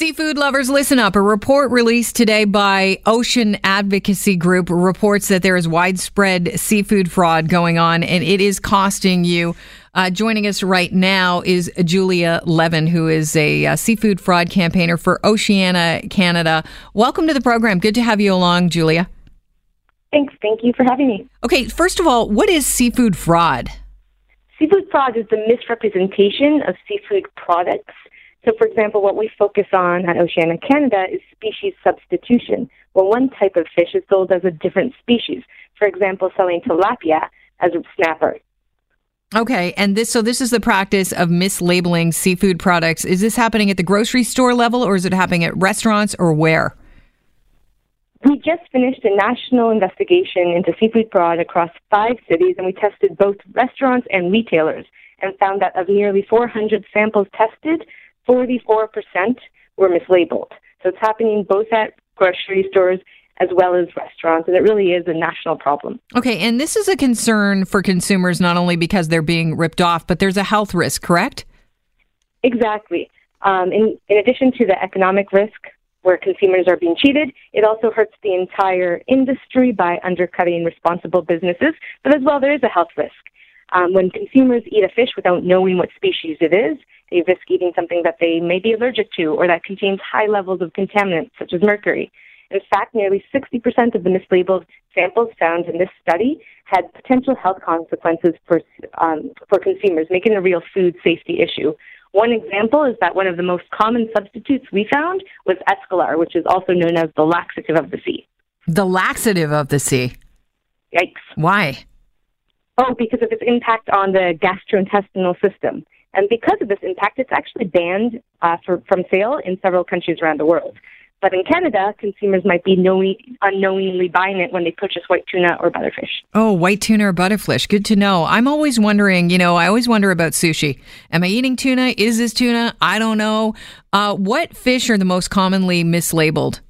Seafood lovers, listen up. A report released today by Ocean Advocacy Group reports that there is widespread seafood fraud going on and it is costing you. Uh, joining us right now is Julia Levin, who is a uh, seafood fraud campaigner for Oceana Canada. Welcome to the program. Good to have you along, Julia. Thanks. Thank you for having me. Okay, first of all, what is seafood fraud? Seafood fraud is the misrepresentation of seafood products so, for example, what we focus on at Oceana Canada is species substitution. Well, one type of fish is sold as a different species. For example, selling tilapia as a snapper. Okay, and this so this is the practice of mislabeling seafood products. Is this happening at the grocery store level or is it happening at restaurants or where? We just finished a national investigation into seafood fraud across five cities and we tested both restaurants and retailers and found that of nearly 400 samples tested, 44% were mislabeled. So it's happening both at grocery stores as well as restaurants, and it really is a national problem. Okay, and this is a concern for consumers not only because they're being ripped off, but there's a health risk, correct? Exactly. Um, in, in addition to the economic risk where consumers are being cheated, it also hurts the entire industry by undercutting responsible businesses, but as well, there is a health risk. Um, when consumers eat a fish without knowing what species it is, they risk eating something that they may be allergic to or that contains high levels of contaminants such as mercury. In fact, nearly 60% of the mislabeled samples found in this study had potential health consequences for, um, for consumers, making a real food safety issue. One example is that one of the most common substitutes we found was Escolar, which is also known as the laxative of the sea. The laxative of the sea? Yikes. Why? Oh, because of its impact on the gastrointestinal system. And because of this impact, it's actually banned uh, for, from sale in several countries around the world. But in Canada, consumers might be knowing, unknowingly buying it when they purchase white tuna or butterfish. Oh, white tuna or butterfish. Good to know. I'm always wondering, you know, I always wonder about sushi. Am I eating tuna? Is this tuna? I don't know. Uh, what fish are the most commonly mislabeled?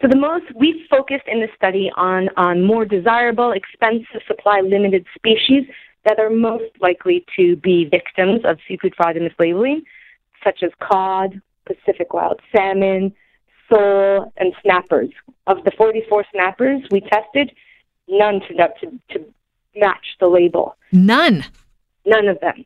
So the most we focused in the study on on more desirable, expensive, supply limited species that are most likely to be victims of seafood fraud and mislabeling, such as cod, Pacific wild salmon, sole, and snappers. Of the 44 snappers we tested, none turned out to, to match the label. None. None of them.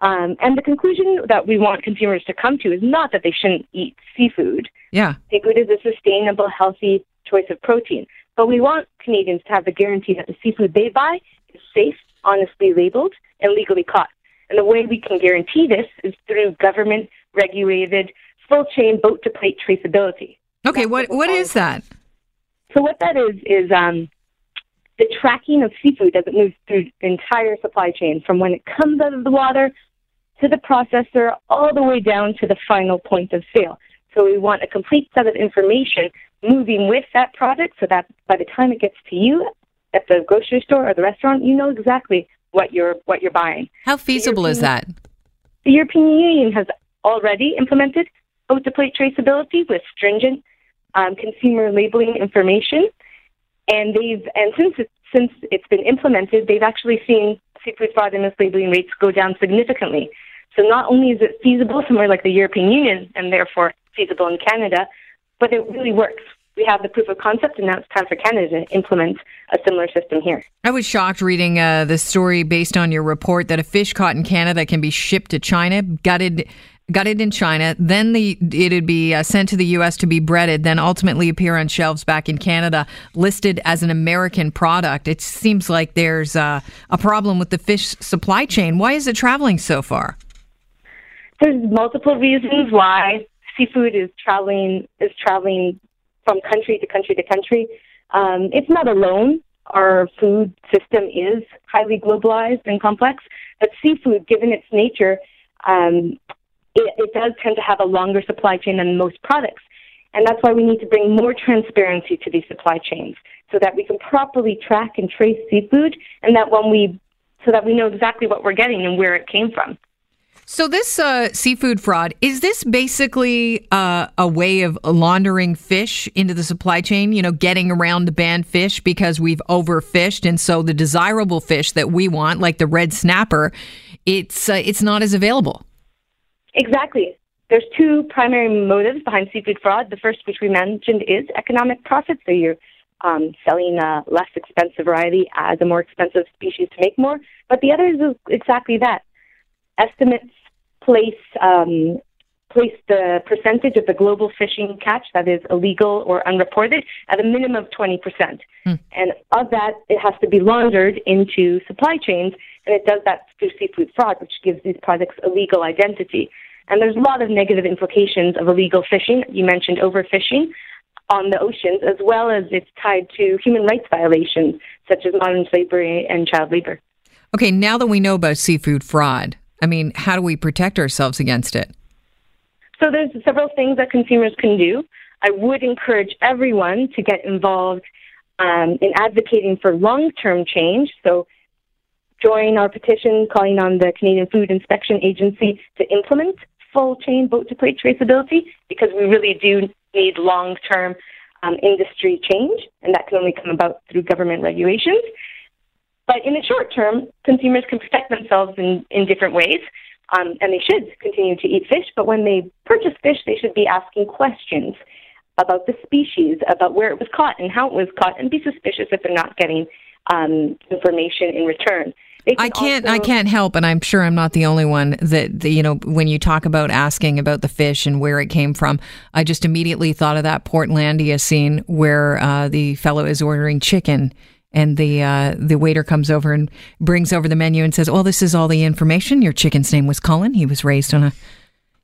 Um, and the conclusion that we want consumers to come to is not that they shouldn't eat seafood. Yeah. Seafood is a sustainable, healthy choice of protein. But we want Canadians to have the guarantee that the seafood they buy is safe, honestly labeled, and legally caught. And the way we can guarantee this is through government regulated full chain boat to plate traceability. Okay, That's what what is that? So what that is is um, the tracking of seafood as it moves through the entire supply chain from when it comes out of the water to the processor all the way down to the final point of sale. So we want a complete set of information moving with that product so that by the time it gets to you at the grocery store or the restaurant, you know exactly what you're what you're buying. How feasible is that? The European Union has already implemented boat to plate traceability with stringent um, consumer labeling information, and they've and since it, since it's been implemented, they've actually seen seafood fraud and mislabeling rates go down significantly. So not only is it feasible somewhere like the European Union and therefore feasible in Canada, but it really works. We have the proof of concept, and now it's time for Canada to implement a similar system here. I was shocked reading uh, the story based on your report that a fish caught in Canada can be shipped to China, gutted gutted in China, then the it'd be uh, sent to the U.S. to be breaded, then ultimately appear on shelves back in Canada, listed as an American product. It seems like there's uh, a problem with the fish supply chain. Why is it traveling so far? There's multiple reasons why seafood is traveling is traveling from country to country to country. Um, it's not alone. Our food system is highly globalized and complex, but seafood, given its nature, um, it, it does tend to have a longer supply chain than most products. And that's why we need to bring more transparency to these supply chains so that we can properly track and trace seafood and that when we, so that we know exactly what we're getting and where it came from. So this uh, seafood fraud is this basically uh, a way of laundering fish into the supply chain? You know, getting around the banned fish because we've overfished, and so the desirable fish that we want, like the red snapper, it's uh, it's not as available. Exactly. there's two primary motives behind seafood fraud. The first, which we mentioned, is economic profit. So you're um, selling a less expensive variety as a more expensive species to make more. But the other is exactly that. Estimates place um, place the percentage of the global fishing catch that is illegal or unreported at a minimum of 20%. Mm. And of that, it has to be laundered into supply chains, and it does that through seafood fraud, which gives these products a legal identity. And there's a lot of negative implications of illegal fishing. You mentioned overfishing on the oceans, as well as it's tied to human rights violations, such as modern slavery and child labor. Okay, now that we know about seafood fraud, I mean, how do we protect ourselves against it? So there's several things that consumers can do. I would encourage everyone to get involved um, in advocating for long-term change. So join our petition calling on the Canadian Food Inspection Agency to implement full chain boat to plate traceability because we really do need long term um, industry change, and that can only come about through government regulations. But in the short term, consumers can protect themselves in, in different ways, um, and they should continue to eat fish. But when they purchase fish, they should be asking questions about the species, about where it was caught and how it was caught, and be suspicious if they're not getting um, information in return. I can't. Also, I can't help, and I'm sure I'm not the only one that, you know. When you talk about asking about the fish and where it came from, I just immediately thought of that Portlandia scene where uh, the fellow is ordering chicken, and the uh, the waiter comes over and brings over the menu and says, "Well, this is all the information. Your chicken's name was Colin. He was raised on a."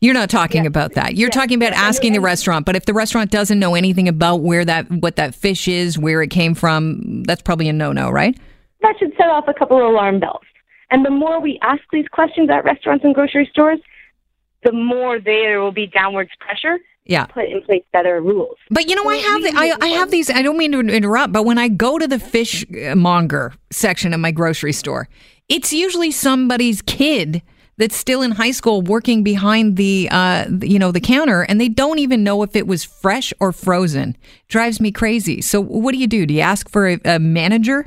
You're not talking about that. You're talking about asking the restaurant. But if the restaurant doesn't know anything about where that what that fish is, where it came from, that's probably a no-no, right? that should set off a couple of alarm bells. And the more we ask these questions at restaurants and grocery stores, the more there will be downwards pressure yeah. put in place better rules. But you know, I have the, I, I have these. I don't mean to interrupt, but when I go to the fishmonger section of my grocery store, it's usually somebody's kid that's still in high school working behind the uh, you know the counter, and they don't even know if it was fresh or frozen. Drives me crazy. So what do you do? Do you ask for a, a manager?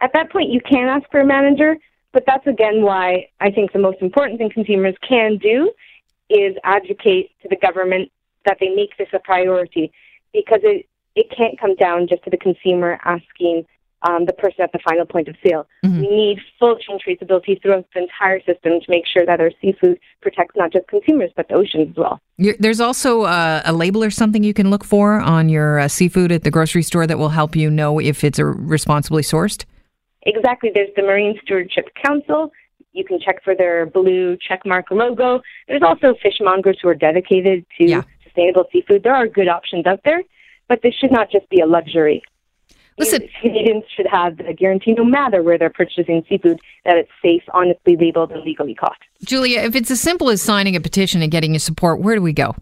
At that point, you can ask for a manager, but that's again why I think the most important thing consumers can do is advocate to the government that they make this a priority because it, it can't come down just to the consumer asking um, the person at the final point of sale. Mm-hmm. We need full chain traceability throughout the entire system to make sure that our seafood protects not just consumers but the oceans as well. You're, there's also uh, a label or something you can look for on your uh, seafood at the grocery store that will help you know if it's responsibly sourced. Exactly. There's the Marine Stewardship Council. You can check for their blue checkmark logo. There's also fishmongers who are dedicated to yeah. sustainable seafood. There are good options out there, but this should not just be a luxury. Listen, Canadians should have the guarantee, no matter where they're purchasing seafood, that it's safe, honestly labeled, and legally caught. Julia, if it's as simple as signing a petition and getting your support, where do we go?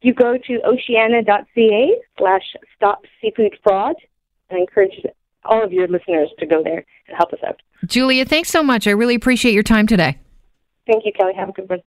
You go to oceana.ca slash stop seafood fraud. I encourage all of your listeners to go there and help us out. Julia, thanks so much. I really appreciate your time today. Thank you, Kelly. Have a good one.